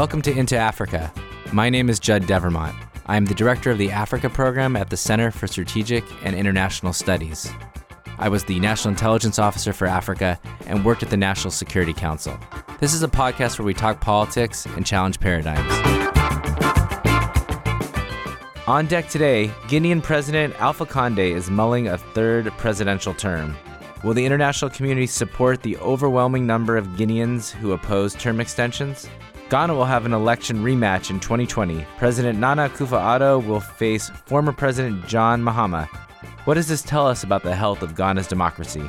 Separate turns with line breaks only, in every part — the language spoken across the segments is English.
Welcome to Into Africa. My name is Judd Devermont. I am the director of the Africa program at the Center for Strategic and International Studies. I was the National Intelligence Officer for Africa and worked at the National Security Council. This is a podcast where we talk politics and challenge paradigms. On deck today, Guinean President Alpha Conde is mulling a third presidential term. Will the international community support the overwhelming number of Guineans who oppose term extensions? Ghana will have an election rematch in 2020. President Nana Akufo-Addo will face former President John Mahama. What does this tell us about the health of Ghana's democracy?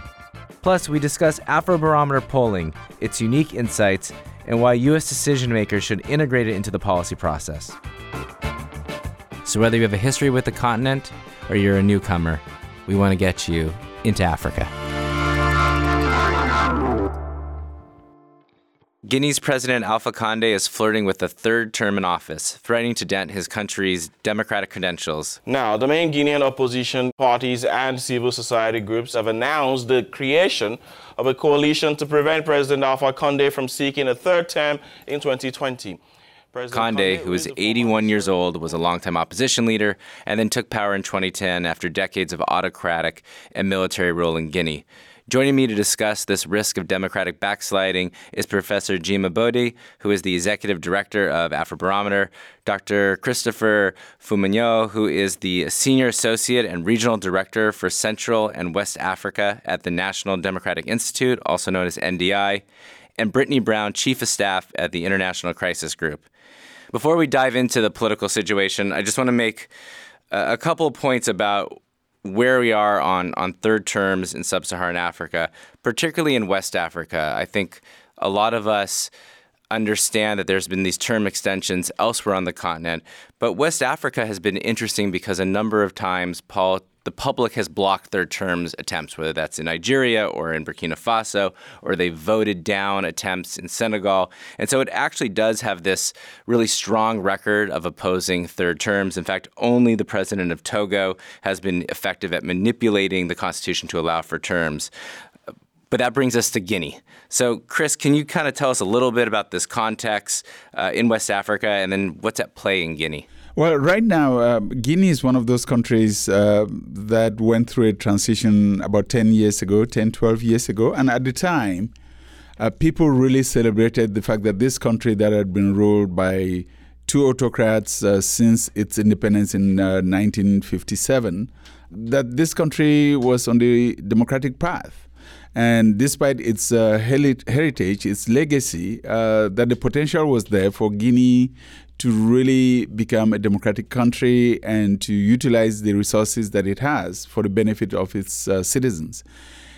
Plus, we discuss Afrobarometer polling, its unique insights, and why U.S. decision makers should integrate it into the policy process. So, whether you have a history with the continent or you're a newcomer, we want to get you into Africa. Guinea's President Alpha Conde is flirting with a third term in office, threatening to dent his country's democratic credentials.
Now, the main Guinean opposition parties and civil society groups have announced the creation of a coalition to prevent President Alpha Conde from seeking a third term in 2020.
President Conde, who is 81 years old, was a longtime opposition leader and then took power in 2010 after decades of autocratic and military rule in Guinea. Joining me to discuss this risk of democratic backsliding is Professor Gyimah-Boadi, who is the executive director of Afrobarometer, Dr. Christopher Fomunyoh, who is the senior associate and regional director for Central and West Africa at the National Democratic Institute, also known as NDI, and Brittany Brown, chief of staff at the International Crisis Group. Before we dive into the political situation, I just want to make a couple of points about where we are on, on third terms in sub Saharan Africa, particularly in West Africa. I think a lot of us understand that there's been these term extensions elsewhere on the continent, but West Africa has been interesting because a number of times Paul the public has blocked their terms attempts, whether that's in Nigeria or in Burkina Faso, or they voted down attempts in Senegal. And so it actually does have this really strong record of opposing third terms. In fact, only the president of Togo has been effective at manipulating the constitution to allow for terms. But that brings us to Guinea. So, Chris, can you kind of tell us a little bit about this context uh, in West Africa and then what's at play in Guinea?
Well, right now, uh, Guinea is one of those countries uh, that went through a transition about 10 years ago, 10, 12 years ago. And at the time, uh, people really celebrated the fact that this country that had been ruled by two autocrats uh, since its independence in 1957, uh, that this country was on the democratic path. And despite its uh, heritage, its legacy, uh, that the potential was there for Guinea to really become a democratic country and to utilize the resources that it has for the benefit of its uh, citizens.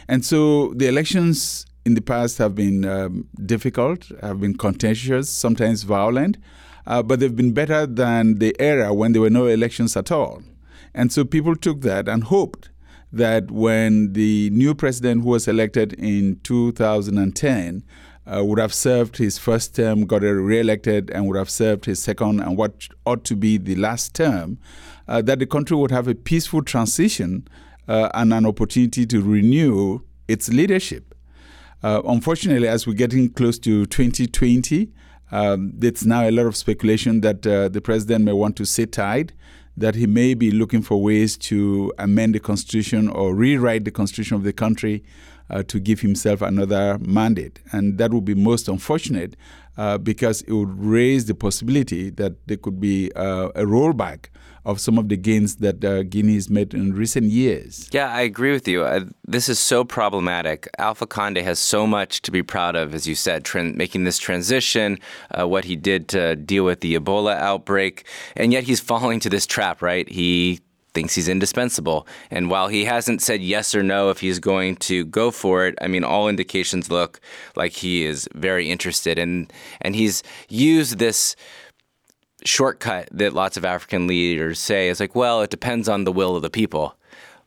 And so the elections in the past have been um, difficult, have been contentious, sometimes violent, uh, but they've been better than the era when there were no elections at all. And so people took that and hoped that when the new president who was elected in 2010 uh, would have served his first term, got re-elected, and would have served his second and what ought to be the last term, uh, that the country would have a peaceful transition uh, and an opportunity to renew its leadership. Uh, unfortunately, as we're getting close to 2020, um, it's now a lot of speculation that uh, the president may want to sit tight, that he may be looking for ways to amend the constitution or rewrite the constitution of the country uh, to give himself another mandate. And that would be most unfortunate uh, because it would raise the possibility that there could be uh, a rollback of some of the gains that uh, Guinea has made in recent years.
Yeah, I agree with you. Uh, this is so problematic. Alpha Conde has so much to be proud of, as you said, making this transition, uh, what he did to deal with the Ebola outbreak, and yet he's falling to this trap, right? He thinks he's indispensable. And while he hasn't said yes or no if he's going to go for it, I mean, all indications look like he is very interested. And, and he's used this shortcut that lots of African leaders say is like, well, it depends on the will of the people.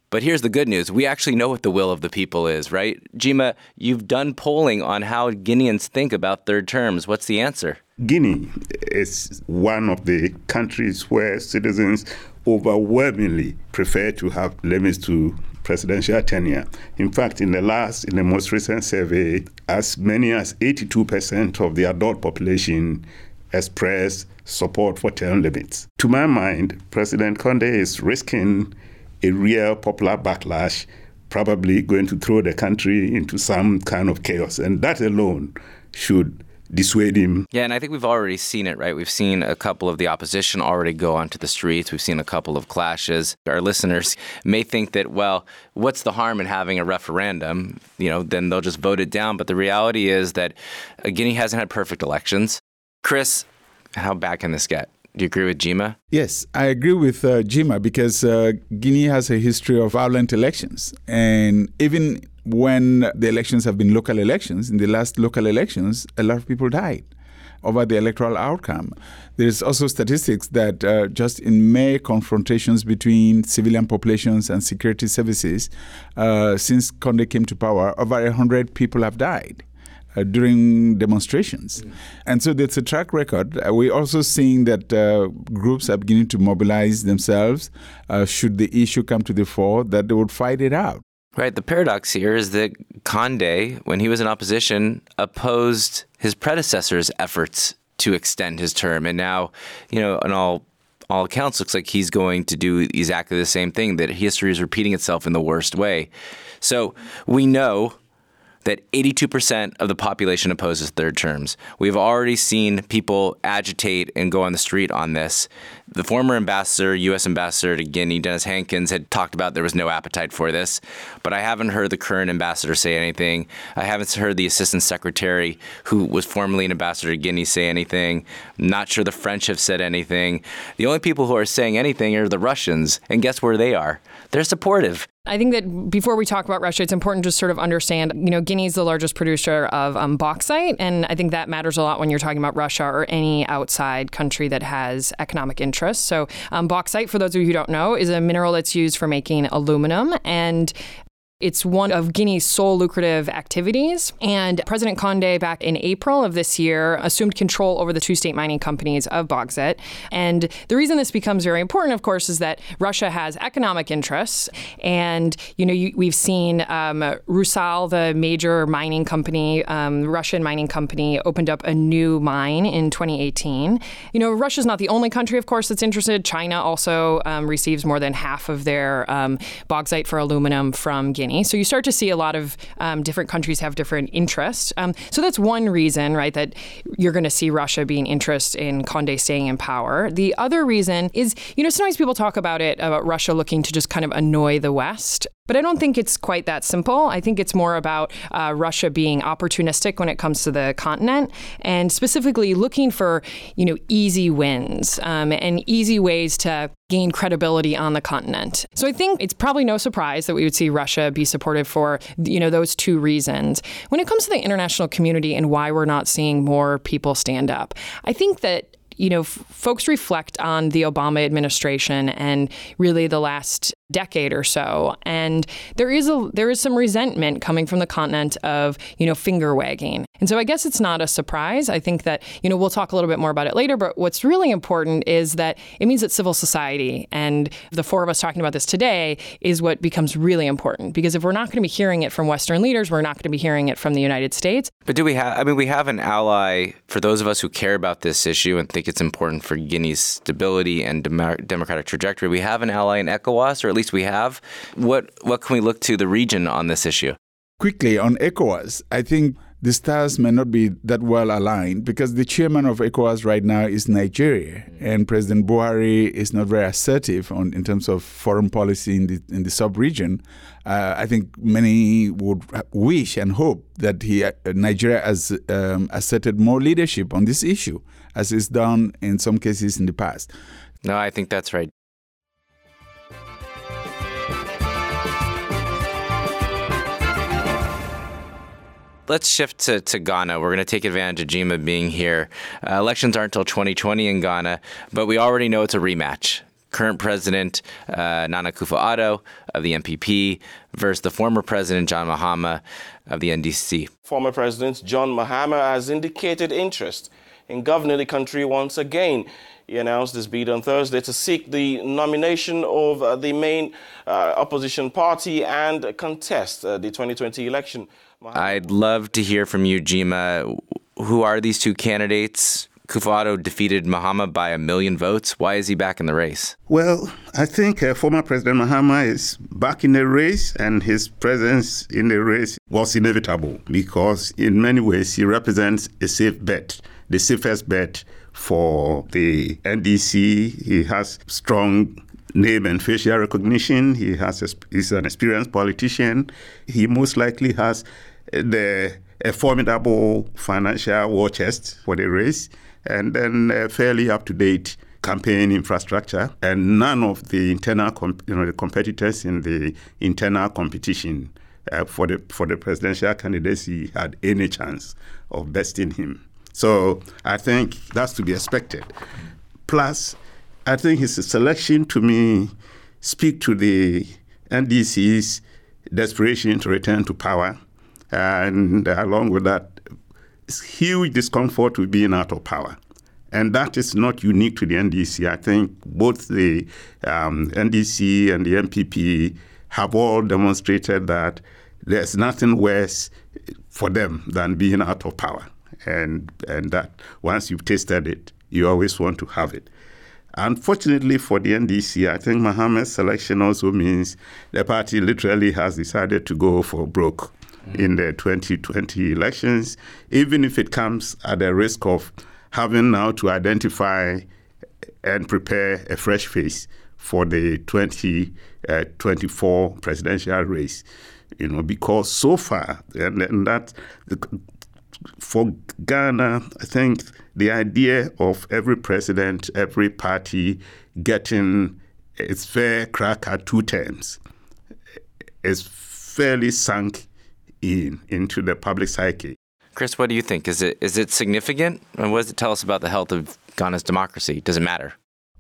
But here's the good news. We actually know what the will of the people is, right? Gyimah, you've done polling on how Guineans think about third terms. What's the answer?
Guinea is one of the countries where citizens overwhelmingly prefer to have limits to presidential tenure. In fact, in the last, in the most recent survey, as many as 82% of the adult population expressed support for term limits. To my mind, President Conde is risking a real popular backlash, probably going to throw the country into some kind of chaos. And that alone should dissuade him.
Yeah, and I think we've already seen it, right? We've seen a couple of the opposition already go onto the streets. We've seen a couple of clashes. Our listeners may think that, well, what's the harm in having a referendum? You know, then they'll just vote it down. But the reality is that Guinea hasn't had perfect elections. Chris, how bad can this get? Do you agree with Gyimah?
Yes, I agree with uh, Gyimah because uh, Guinea has a history of violent elections. And even when the elections have been local elections, in the last local elections, a lot of people died over the electoral outcome. There's also statistics that uh, just in May confrontations between civilian populations and security services, uh, since Conde came to power, over 100 people have died uh, during demonstrations. Mm. And so there's a track record. Uh, we're also seeing that uh, groups are beginning to mobilize themselves uh, should the issue come to the fore, that they would fight it out.
Right. The paradox here is that Conde, when he was in opposition, opposed his predecessor's efforts to extend his term. And now, you know, on all all accounts, looks like he's going to do exactly the same thing, that history is repeating itself in the worst way. So we know that 82% of the population opposes third terms. We've already seen people agitate and go on the street on this. The former ambassador, U.S. ambassador to Guinea, Dennis Hankins, had talked about there was no appetite for this, but I haven't heard the current ambassador say anything. I haven't heard the assistant secretary, who was formerly an ambassador to Guinea, say anything. I'm not sure the French have said anything. The only people who are saying anything are the Russians, and guess where they are? They're supportive.
I think that before we talk about Russia, it's important to sort of understand, you know, Guinea is the largest producer of um, bauxite. And I think that matters a lot when you're talking about Russia or any outside country that has economic interests. So, um, bauxite, for those of you who don't know, is a mineral that's used for making aluminum. And it's one of Guinea's sole lucrative activities. And President Conde, back in April of this year, assumed control over the two state mining companies of bauxite. And the reason this becomes very important, of course, is that Russia has economic interests. And, you know, you, we've seen um, Rusal, the major mining company, um, Russian mining company, opened up a new mine in 2018. You know, Russia's not the only country, of course, that's interested. China also um, receives more than half of their um, bauxite for aluminum from Guinea. Guinea. So you start to see a lot of um, different countries have different interests. Um, so that's one reason, right, that you're going to see Russia being interested in Conde staying in power. The other reason is, you know, sometimes people talk about it about Russia looking to just kind of annoy the West. But I don't think it's quite that simple. I think it's more about uh, Russia being opportunistic when it comes to the continent, and specifically looking for you know easy wins um, and easy ways to gain credibility on the continent. So I think it's probably no surprise that we would see Russia be supportive for you know those two reasons. When it comes to the international community and why we're not seeing more people stand up, I think that you know, f- folks reflect on the Obama administration and really the last decade or so, and there is a there is some resentment coming from the continent of you know finger wagging, and so I guess it's not a surprise. I think that you know we'll talk a little bit more about it later, but what's really important is that it means that civil society and the four of us talking about this today is what becomes really important because if we're not going to be hearing it from Western leaders, we're not going to be hearing it from the United States.
But do we have? I mean, we have an ally for those of us who care about this issue and think it's important for Guinea's stability and dem- democratic trajectory. We have an ally in ECOWAS, or least we have. What what can we look to the region on this issue?
Quickly on ECOWAS, I think the stars may not be that well aligned because the chairman of ECOWAS right now is Nigeria, and President Buhari is not very assertive on in terms of foreign policy in the in the sub region. Uh, I think many would wish and hope that he uh, Nigeria has um, asserted more leadership on this issue, as is done in some cases in the past.
No, I think that's right. Let's shift to, to Ghana. We're going to take advantage of Gyimah being here. Uh, elections aren't until 2020 in Ghana, but we already know it's a rematch. Current president uh, Nana Akufo-Addo of the NPP versus the former president John Mahama of the NDC.
Former President John Mahama has indicated interest in governing the country once again. He announced his bid on Thursday to seek the nomination of uh, the main uh, opposition party and contest uh, the 2020 election.
I'd love to hear from you, Gyimah. Who are these two candidates? Akufo-Addo defeated Mahama by a million votes. Why is he back in the race?
Well, I think uh, former President Mahama is back in the race, and his presence in the race was inevitable because, in many ways, he represents a safe bet, the safest bet for the NDC. He has strong name and facial recognition. He has a, he's an experienced politician. He most likely has the a formidable financial war chest for the race and then a fairly up to date campaign infrastructure, and none of the internal, you know, the competitors in the internal competition uh, for the for the presidential candidacy had any chance of besting him. So I think that's to be expected. Plus, I think his selection to me speak to the NDC's desperation to return to power, and along with that, huge discomfort with being out of power. And that is not unique to the NDC. I think both the um, NDC and the NPP have all demonstrated that there's nothing worse for them than being out of power. And, and that once you've tasted it, you always want to have it. Unfortunately for the NDC, I think Mahama's selection also means the party literally has decided to go for broke in the 2020 elections, even if it comes at the risk of having now to identify and prepare a fresh face for the 2024 uh, presidential race. You know, because so far, and, and that for Ghana, I think the idea of every president, every party getting its fair crack at two terms is fairly sunk in into the public psyche.
Chris, what do you think? Is it is it significant? And what does it tell us about the health of Ghana's democracy? Does it matter?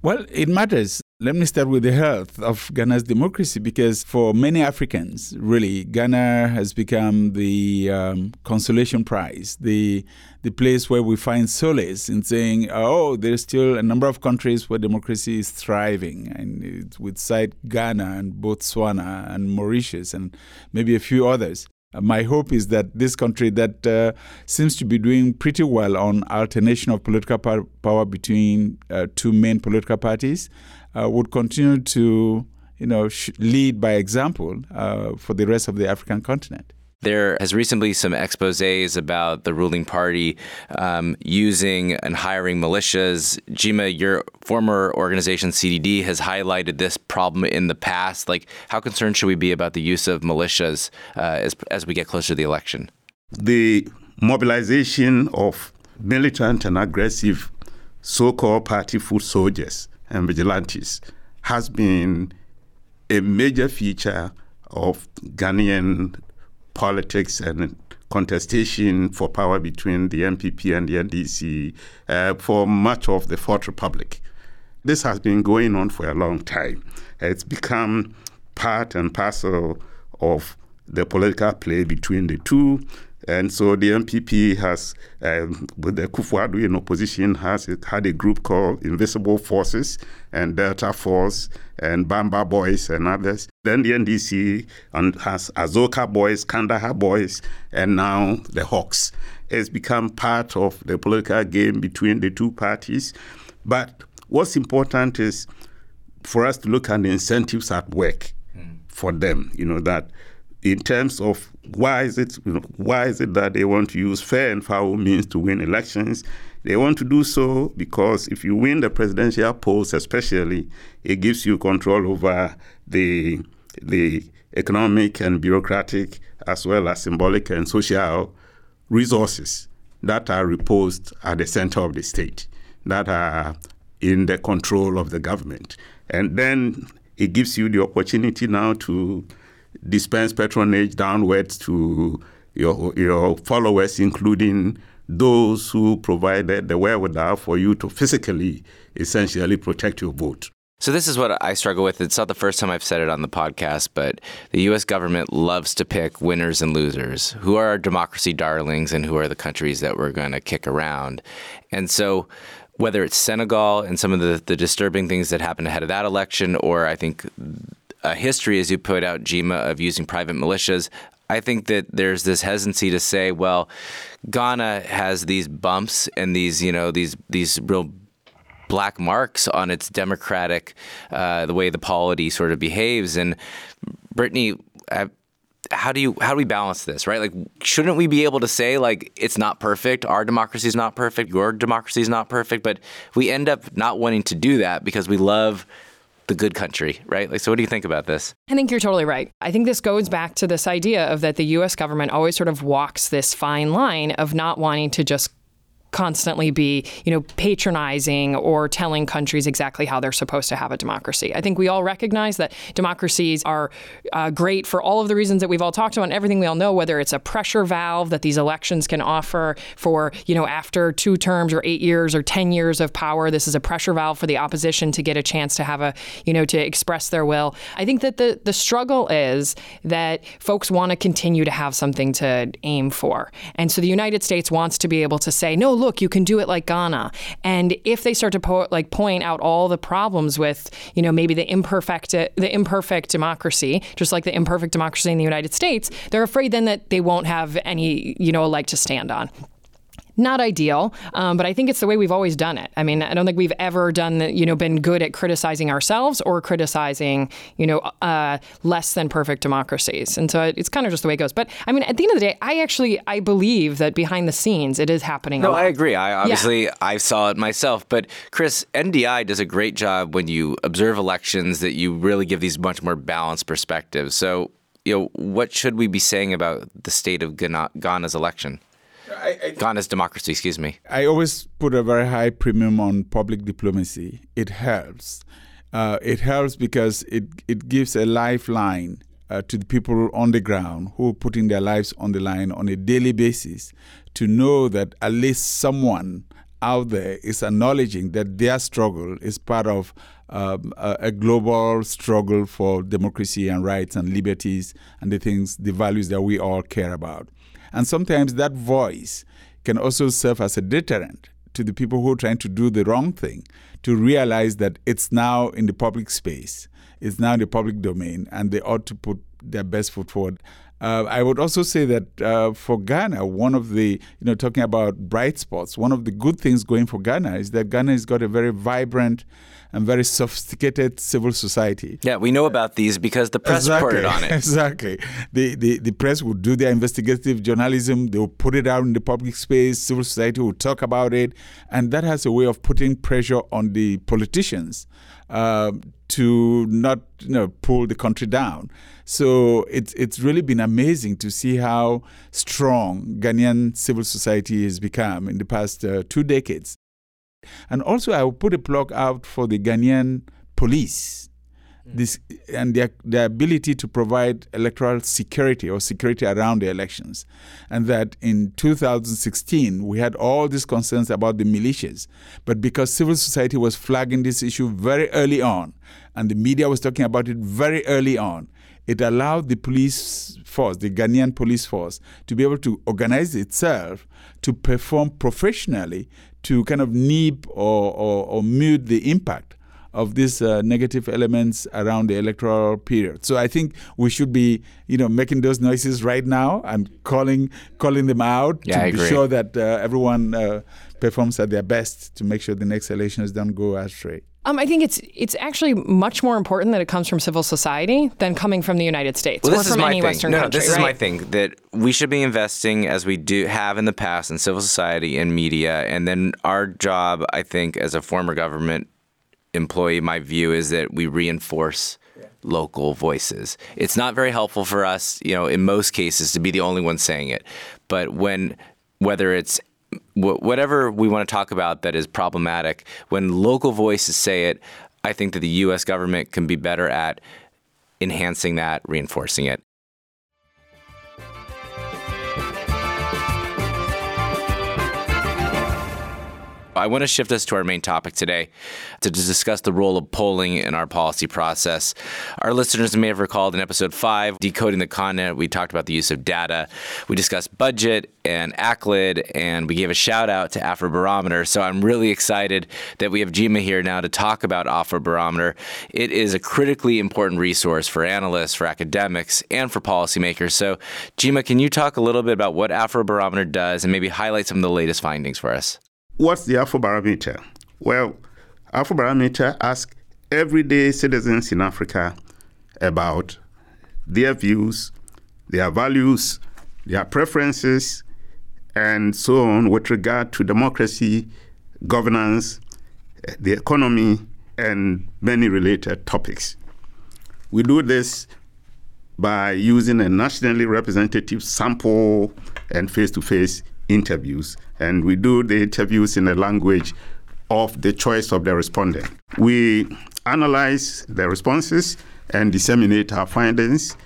Well, it matters. Let me start with the health of Ghana's democracy because for many Africans, really, Ghana has become the um, consolation prize, the the place where we find solace in saying, "Oh, there's still a number of countries where democracy is thriving," and it's with cite Ghana and Botswana and Mauritius and maybe a few others. My hope is that this country that uh, seems to be doing pretty well on alternation of political power between uh, two main political parties uh, would continue to you know sh- lead by example uh, for the rest of the African continent.
There has recently some exposés about the ruling party um, using and hiring militias. Gyimah, your former organization CDD has highlighted this problem in the past. Like, how concerned should we be about the use of militias uh, as as we get closer to the election?
The mobilization of militant and aggressive so-called party foot soldiers and vigilantes has been a major feature of Ghanaian politics and contestation for power between the NPP and the NDC uh, for much of the Fourth Republic. This has been going on for a long time. It's become part and parcel of the political play between the two. And so the NPP has, um, with the Akufo-Addo in opposition, has had a group called Invisible Forces and Delta Force and Bamba Boys and others. Then the NDC and has Azorka Boys, Kandahar Boys, and now the Hawks. It's become part of the political game between the two parties. But what's important is for us to look at the incentives at work mm. for them, you know, that in terms of why is it you know, why is it that they want to use fair and foul means to win elections? They want to do so because if you win the presidential polls, especially, it gives you control over the the economic and bureaucratic as well as symbolic and social resources that are reposed at the center of the state, that are in the control of the government. And then it gives you the opportunity now to dispense patronage downwards to your, your followers, including those who provided the wherewithal for you to physically, essentially protect your vote.
So, this is what I struggle with. It's not the first time I've said it on the podcast, but the U.S. government loves to pick winners and losers. Who are our democracy darlings and who are the countries that we're going to kick around? And so, whether it's Senegal and some of the, the disturbing things that happened ahead of that election, or I think a history, as you put out, Gyimah, of using private militias. I think that there's this hesitancy to say, well, Ghana has these bumps and these, you know, these these real black marks on its democratic, uh, the way the polity sort of behaves. And Brittany, uh, how do you how do we balance this, right? Like, shouldn't we be able to say like it's not perfect, our democracy is not perfect, your democracy is not perfect, but we end up not wanting to do that because we love the good country, right? Like, so what do you think about this?
I think you're totally right. I think this goes back to this idea of that the U.S. government always sort of walks this fine line of not wanting to just constantly be, you know, patronizing or telling countries exactly how they're supposed to have a democracy. I think we all recognize that democracies are uh, great for all of the reasons that we've all talked about and everything we all know, whether it's a pressure valve that these elections can offer for, you know, after two terms or eight years or 10 years of power, this is a pressure valve for the opposition to get a chance to have a, you know, to express their will. I think that the, the struggle is that folks want to continue to have something to aim for. And so the United States wants to be able to say, no, look, look, you can do it like Ghana. And if they start to po- like point out all the problems with, you know, maybe the imperfect the imperfect democracy, just like the imperfect democracy in the United States, they're afraid then that they won't have any, you know, a leg to stand on not ideal, um, but I think it's the way we've always done it. I mean, I don't think we've ever done, the, you know, been good at criticizing ourselves or criticizing, you know, uh, less than perfect democracies. And so it's kind of just the way it goes. But I mean, at the end of the day, I actually I believe that behind the scenes it is happening.
No, I agree. I obviously yeah. I saw it myself. But Chris, NDI does a great job when you observe elections that you really give these much more balanced perspectives. So you know, what should we be saying about the state of Ghana, Ghana's election? I, I, Ghana's democracy, excuse me.
I always put a very high premium on public diplomacy. It helps. Uh, it helps because it, it gives a lifeline uh, to the people on the ground who are putting their lives on the line on a daily basis to know that at least someone out there is acknowledging that their struggle is part of um, a, a, global struggle for democracy and rights and liberties and the things, the values that we all care about. And sometimes that voice can also serve as a deterrent to the people who are trying to do the wrong thing to realize that it's now in the public space, it's now in the public domain, and they ought to put their best foot forward. Uh, I would also say that uh, for Ghana, one of the, you know, talking about bright spots, one of the good things going for Ghana is that Ghana has got a very vibrant and very sophisticated civil society.
Yeah, we know about these because the press
exactly,
reported on it.
Exactly. The, the, the press will do their investigative journalism, they would put it out in the public space, civil society would talk about it, and that has a way of putting pressure on the politicians uh, to not you know, pull the country down. So it's it's really been amazing to see how strong Ghanaian civil society has become in the past uh, two decades. And also, I will put a plug out for the Ghanaian police. Hmm. This and their, their ability to provide electoral security or security around the elections. And that in 2016, we had all these concerns about the militias. But because civil society was flagging this issue very early on, and the media was talking about it very early on, it allowed the police force, the Ghanaian police force, to be able to organize itself to perform professionally to kind of nip or, or, or mute the impact of these uh, negative elements around the electoral period. So I think we should be, you know, making those noises right now and calling calling them out
yeah,
to be sure that uh, everyone uh, performs at their best to make sure the next elections don't go astray.
Um, I think it's it's actually much more important that it comes from civil society than coming from the United States
well,
or from any
thing.
Western
no,
country.
this is
right?
my thing that we should be investing as we do have in the past in civil society and media, and then our job, I think, as a former government employee, my view is that we reinforce local voices. It's not very helpful for us, you know, in most cases to be the only one saying it. But when whether it's whatever we want to talk about that is problematic, when local voices say it, I think that the U.S. government can be better at enhancing that, reinforcing it. I want to shift us to our main topic today to discuss the role of polling in our policy process. Our listeners may have recalled in episode five, Decoding the Continent, we talked about the use of data. We discussed budget and ACLED, and we gave a shout out to Afrobarometer. So I'm really excited that we have Gyimah here now to talk about Afrobarometer. It is a critically important resource for analysts, for academics, and for policymakers. So, Gyimah, can you talk a little bit about what Afrobarometer does and maybe highlight some of the latest findings for us?
What's the Afrobarometer? Well, Afrobarometer asks everyday citizens in Africa about their views, their values, their preferences, and so on with regard to democracy, governance, the economy, and many related topics. We do this by using a nationally representative sample and face to face interviews, and we do the interviews in a language of the choice of the respondent. We analyze the responses and disseminate our findings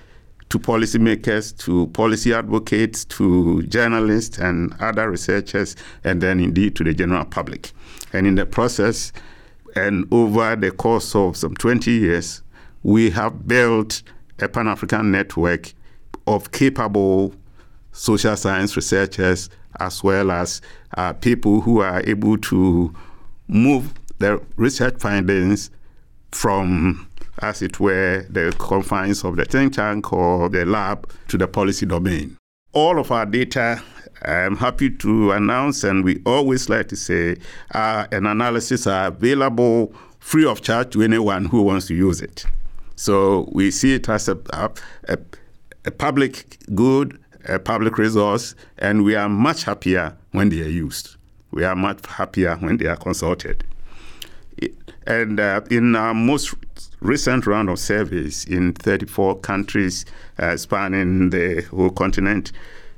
to policymakers, to policy advocates, to journalists and other researchers, and then indeed to the general public. And in the process, and over the course of some 20 years, we have built a Pan African network of capable social science researchers as well as uh, people who are able to move the research findings from, as it were, the confines of the think tank or the lab to the policy domain. All of our data, I'm happy to announce, and we always like to say, uh, an analysis are available free of charge to anyone who wants to use it. So we see it as a, a, a public good a public resource, and we are much happier when they are used. We are much happier when they are consulted. And uh, in our most recent round of surveys in 34 countries uh, spanning the whole continent,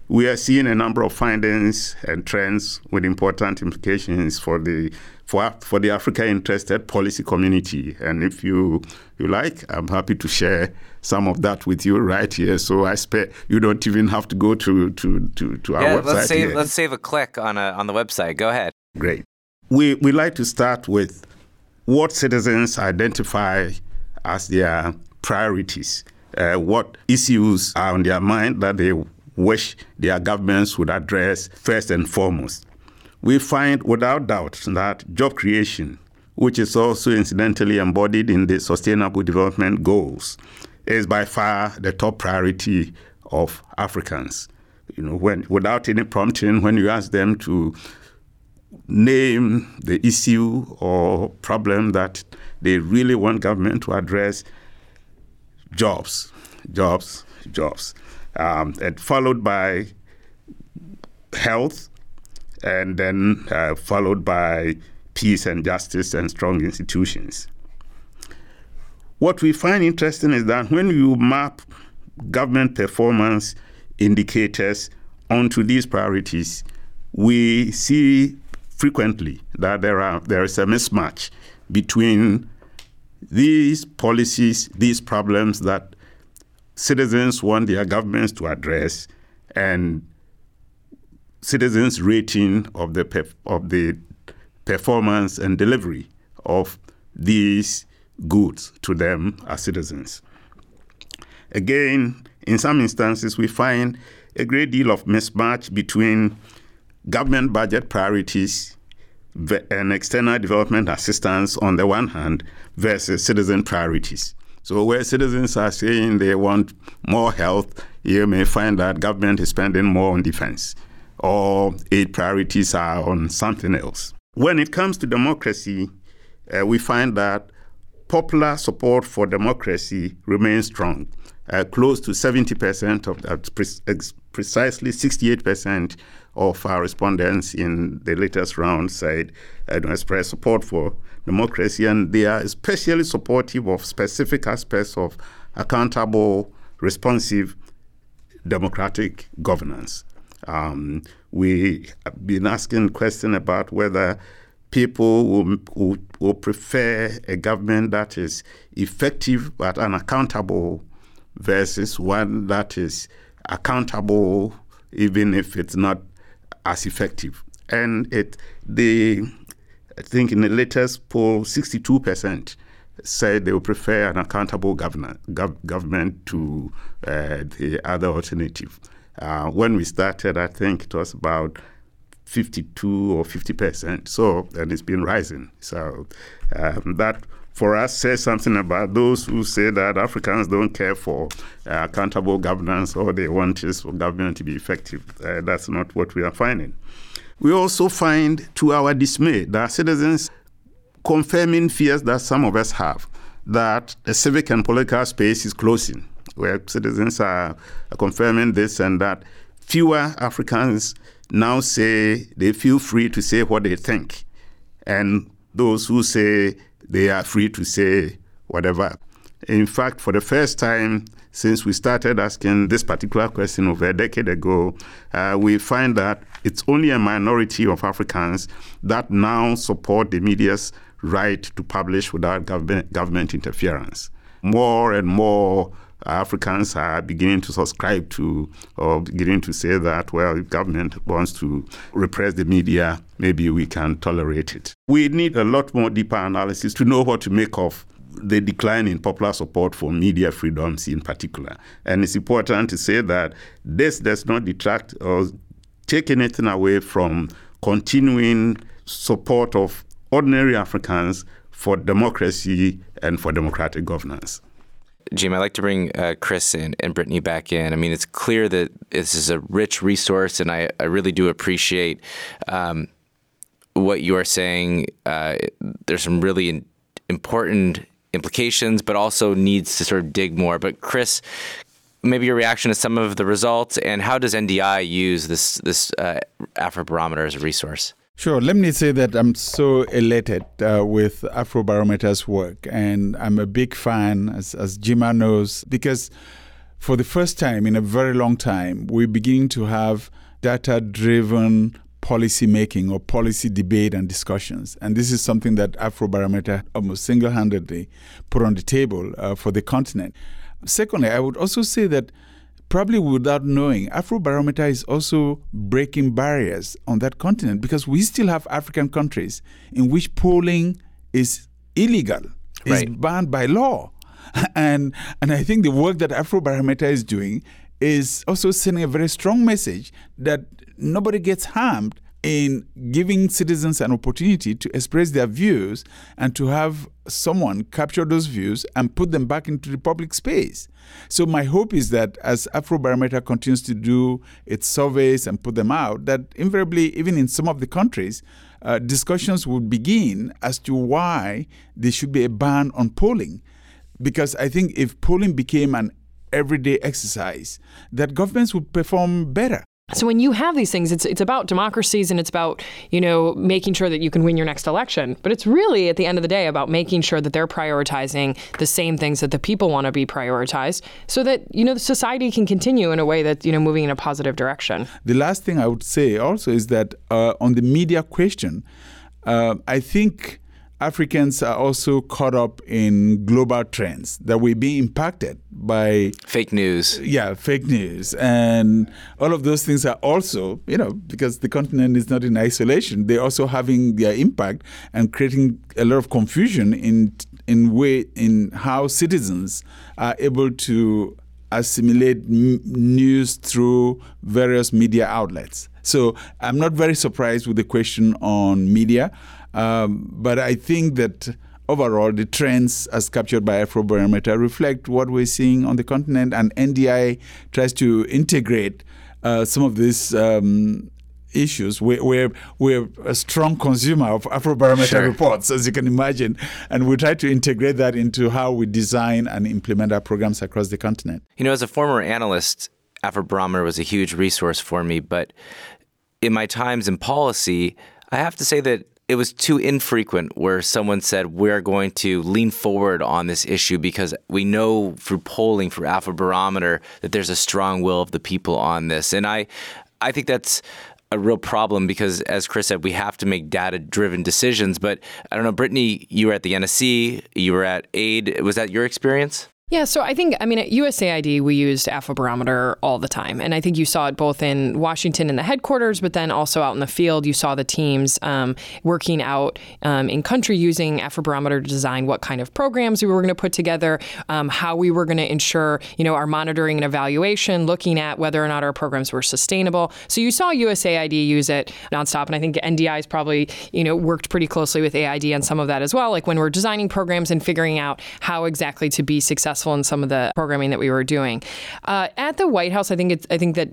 we are seeing a number of findings and trends with important implications for the for, for the Africa interested policy community. And if you you like, I'm happy to share some of that with you right here. So I spare you don't even have to go to to to, to our
yeah,
website.
Let's save
here.
let's save a click on a, on the website. Go ahead.
Great. We we like to start with what citizens identify as their priorities. Uh, what issues are on their mind that they wish their governments would address first and foremost. We find without doubt that job creation, which is also incidentally embodied in the Sustainable Development Goals, is by far the top priority of Africans. You know, when without any prompting, when you ask them to name the issue or problem that they really want government to address, jobs, jobs, jobs, um, and followed by health, and then uh, followed by peace and justice and strong institutions. What we find interesting is that when you map government performance indicators onto these priorities, we see frequently that there are there is a mismatch between these policies, these problems that citizens want their governments to address, and citizens' rating of the perf- of the performance and delivery of these goods to them as citizens. Again, in some instances, we find a great deal of mismatch between government budget priorities and external development assistance on the one hand versus citizen priorities. So, where citizens are saying they want more health, you may find that government is spending more on defense or aid priorities are on something else. When it comes to democracy, uh, we find that popular support for democracy remains strong. Uh, close to 70% of that, precisely 68% of our respondents in the latest round said uh, express support for democracy, and they are especially supportive of specific aspects of accountable, responsive democratic governance. Um, we have been asking questions about whether people will, will, will, prefer a government that is effective but unaccountable versus one that is accountable even if it's not as effective. And it the I think in the latest poll, 62% said they would prefer an accountable governor, gov- government to uh, the other alternative. Uh, when we started, I think it was about 52 or 50 percent. So, and it's been rising. So, um, that for us says something about those who say that Africans don't care for uh, accountable governance or they want is for government to be effective. Uh, that's not what we are finding. We also find, to our dismay, that citizens confirming fears that some of us have that the civic and political space is closing, where citizens are confirming this and that. Fewer Africans now say they feel free to say what they think, and those who say they are free to say whatever. In fact, for the first time since we started asking this particular question over a decade ago, uh, we find that it's only a minority of Africans that now support the media's right to publish without government, government interference. More and more Africans are beginning to subscribe to or beginning to say that, well, if government wants to repress the media, maybe we can tolerate it. We need a lot more deeper analysis to know what to make of the decline in popular support for media freedoms in particular. And it's important to say that this does not detract or take anything away from continuing support of ordinary Africans for democracy and for democratic governance.
Jim, I'd like to bring uh, Chris and, and Brittany back in. I mean, it's clear that this is a rich resource, and I, I really do appreciate um, what you are saying. Uh, there's some really in, important implications, but also needs to sort of dig more. But Chris, maybe your reaction to some of the results, and how does NDI use this this uh, Afrobarometer as a resource?
Sure. Let me say that I'm so elated uh, with Afrobarometer's work, and I'm a big fan, as, as Gyimah knows, because for the first time in a very long time, we're beginning to have data driven policy making or policy debate and discussions. And this is something that Afrobarometer almost single handedly put on the table uh, for the continent. Secondly, I would also say that probably without knowing, Afrobarometer is also breaking barriers on that continent because we still have African countries in which polling is illegal, right. is banned by law. And and I think the work that Afrobarometer is doing is also sending a very strong message that nobody gets harmed in giving citizens an opportunity to express their views and to have someone capture those views and put them back into the public space. So my hope is that as Afrobarometer continues to do its surveys and put them out, that invariably, even in some of the countries, uh, discussions would begin as to why there should be a ban on polling. Because I think if polling became an everyday exercise, that governments would perform better.
So when you have these things, it's it's about democracies and it's about you know making sure that you can win your next election. But it's really at the end of the day about making sure that they're prioritizing the same things that the people want to be prioritized, so that you know the society can continue in a way that's you know moving in a positive direction.
The last thing I would say also is that uh, on the media question, uh, I think Africans are also caught up in global trends that we're being impacted by
fake news.
Yeah, fake news. And all of those things are also, you know, because the continent is not in isolation, they're also having their impact and creating a lot of confusion in in way in how citizens are able to assimilate m- news through various media outlets. So I'm not very surprised with the question on media. Um, but I think that overall, the trends as captured by Afrobarometer reflect what we're seeing on the continent, and NDI tries to integrate uh, some of these um, issues. We're, we're, we're, a strong consumer of Afrobarometer sure. reports, as you can imagine, and we try to integrate that into how we design and implement our programs across the continent.
You know, as a former analyst, Afrobarometer was a huge resource for me, but in my times in policy, I have to say that it was too infrequent where someone said we're going to lean forward on this issue because we know through polling through Afrobarometer that there's a strong will of the people on this. And i i think that's a real problem because as chris said we have to make data driven decisions. But i don't know brittany you were at the nsc you were at aid. Was that your experience
Yeah, so I think, I mean, at USAID, we used Afrobarometer all the time. And I think you saw it both in Washington in the headquarters, but then also out in the field. You saw the teams um, working out um, in country using Afrobarometer to design what kind of programs we were going to put together, um, how we were going to ensure, you know, our monitoring and evaluation, looking at whether or not our programs were sustainable. So you saw USAID use it nonstop. And I think NDI has probably, you know, worked pretty closely with AID on some of that as well. Like when we're designing programs and figuring out how exactly to be successful successful in some of the programming that we were doing. Uh, at the White House, I think it's I think that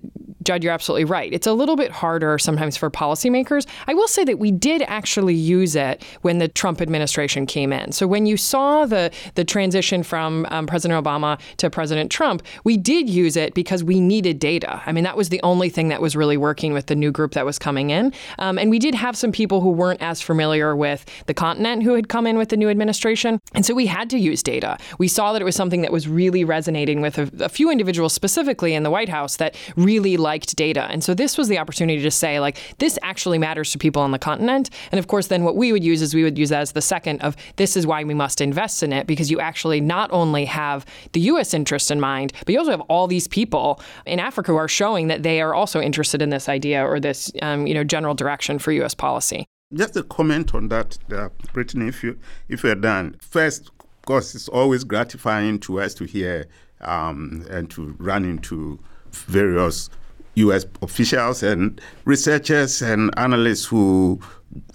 Judd, you're absolutely right. It's a little bit harder sometimes for policymakers. I will say that we did actually use it when the Trump administration came in. So when you saw the the transition from um, President Obama to President Trump, we did use it because we needed data. I mean, that was the only thing that was really working with the new group that was coming in. Um, and we did have some people who weren't as familiar with the continent who had come in with the new administration, and so we had to use data. We saw that it was something that was really resonating with a, a few individuals specifically in the White House that really liked data. And so this was the opportunity to say, like, this actually matters to people on the continent. And of course, then what we would use is we would use that as the second of this is why we must invest in it because you actually not only have the U.S. interest in mind, but you also have all these people in Africa who are showing that they are also interested in this idea or this, um, you know, general direction for U.S. policy.
Just a comment on that, uh, Brittany, if you if you're done. First, of course, it's always gratifying to us to hear um, and to run into various U.S. officials and researchers and analysts who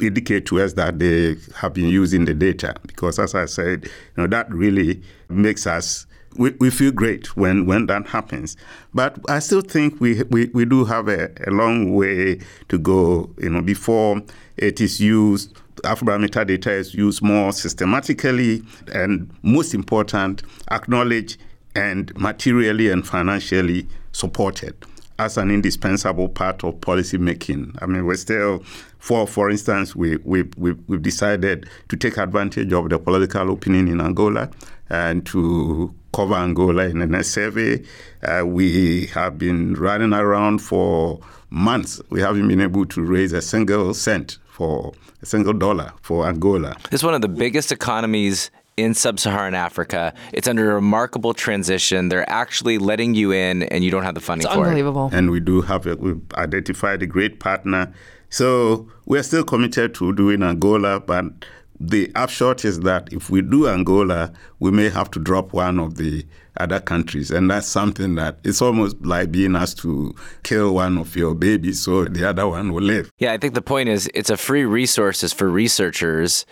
indicate to us that they have been using the data. Because, as I said, you know that really makes us we, we feel great when, when that happens. But I still think we we, we do have a, a long way to go, you know, before it is used Afrobarometer data is used more systematically and, most important, acknowledged and materially and financially supported as an indispensable part of policy making. I mean, we're still, for for instance, we, we, we, we've decided to take advantage of the political opinion in Angola and to cover Angola in a survey. Uh, we have been running around for months. We haven't been able to raise a single cent for a single dollar for Angola.
It's one of the biggest economies in sub Saharan Africa. It's under a remarkable transition. They're actually letting you in, and you don't have the funding
it's
for
unbelievable.
it.
And we do have it. We've identified a great partner. So we're still committed to doing Angola, but the upshot is that if we do Angola, we may have to drop one of the other countries. And that's something that it's almost like being asked to kill one of your babies so the other one will live.
Yeah, I think the point is it's a free resources for researchers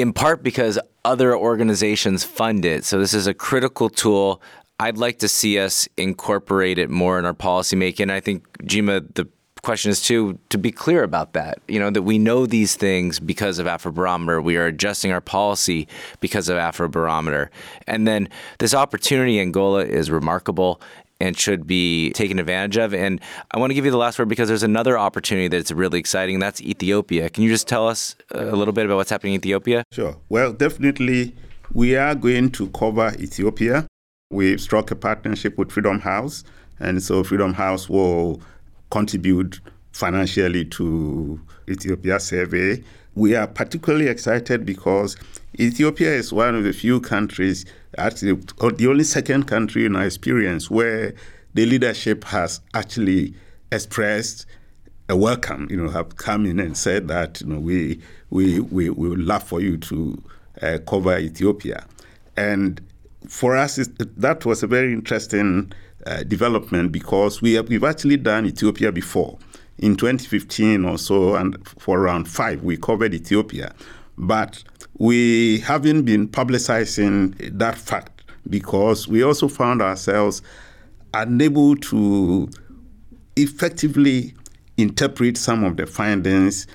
in part because other organizations fund it. So this is a critical tool. I'd like to see us incorporate it more in our policymaking. I think Gyimah, the question is too to be clear about that. You know that we know these things because of Afrobarometer. We are adjusting our policy because of Afrobarometer, and then this opportunity in Angola is remarkable and should be taken advantage of. And I want to give you the last word because there's another opportunity that's really exciting. That's Ethiopia. Can you just tell us uh, a little bit about what's happening in Ethiopia?
Sure. Well, definitely, we are going to cover Ethiopia. We've struck a partnership with Freedom House, and so Freedom House will contribute financially to Ethiopia survey. We are particularly excited because Ethiopia is one of the few countries, actually the only second country in our experience where the leadership has actually expressed a welcome, you know, have come in and said that, you know, we, we, we, we would love for you to uh, cover Ethiopia. And for us, it, that was a very interesting uh, development because we have, we've actually done Ethiopia before. In 2015 or so, and for around five, we covered Ethiopia. But we haven't been publicizing that fact because we also found ourselves unable to effectively interpret some of the findings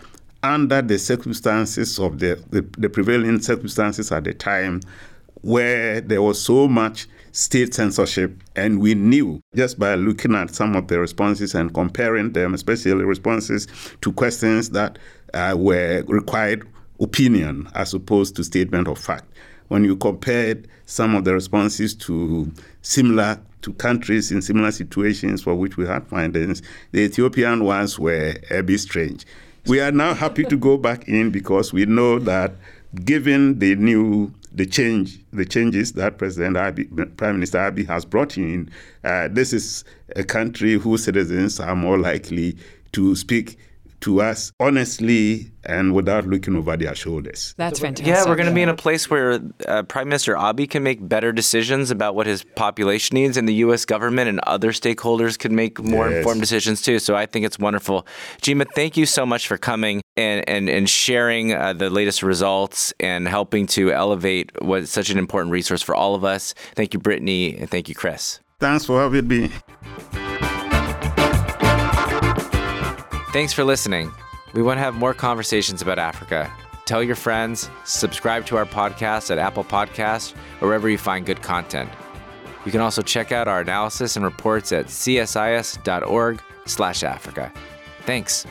under the circumstances of the, the, the prevailing circumstances at the time where there was so much state censorship. And we knew just by looking at some of the responses and comparing them, especially responses to questions that uh, were required opinion as opposed to statement of fact. When you compared some of the responses to similar to countries in similar situations for which we had findings, the Ethiopian ones were a bit strange. We are now happy to go back in because we know that given the new the change, the changes that President Abiy, Prime Minister Abiy has brought in. Uh, this is a country whose citizens are more likely to speak to us honestly and without looking over their shoulders.
That's fantastic.
Yeah, we're going to be in a place where uh, Prime Minister Abiy can make better decisions about what his population needs, and the U.S. government and other stakeholders can make more
Yes.
informed decisions too. So I think it's wonderful. Gyimah, thank you so much for coming and and, and sharing uh, the latest results and helping to elevate what's such an important resource for all of us. Thank you, Brittany, and thank you, Chris.
Thanks for having me.
Thanks for listening. We want to have more conversations about Africa. Tell your friends, subscribe to our podcast at Apple Podcasts or wherever you find good content. You can also check out our analysis and reports at csis.org/africa. Thanks.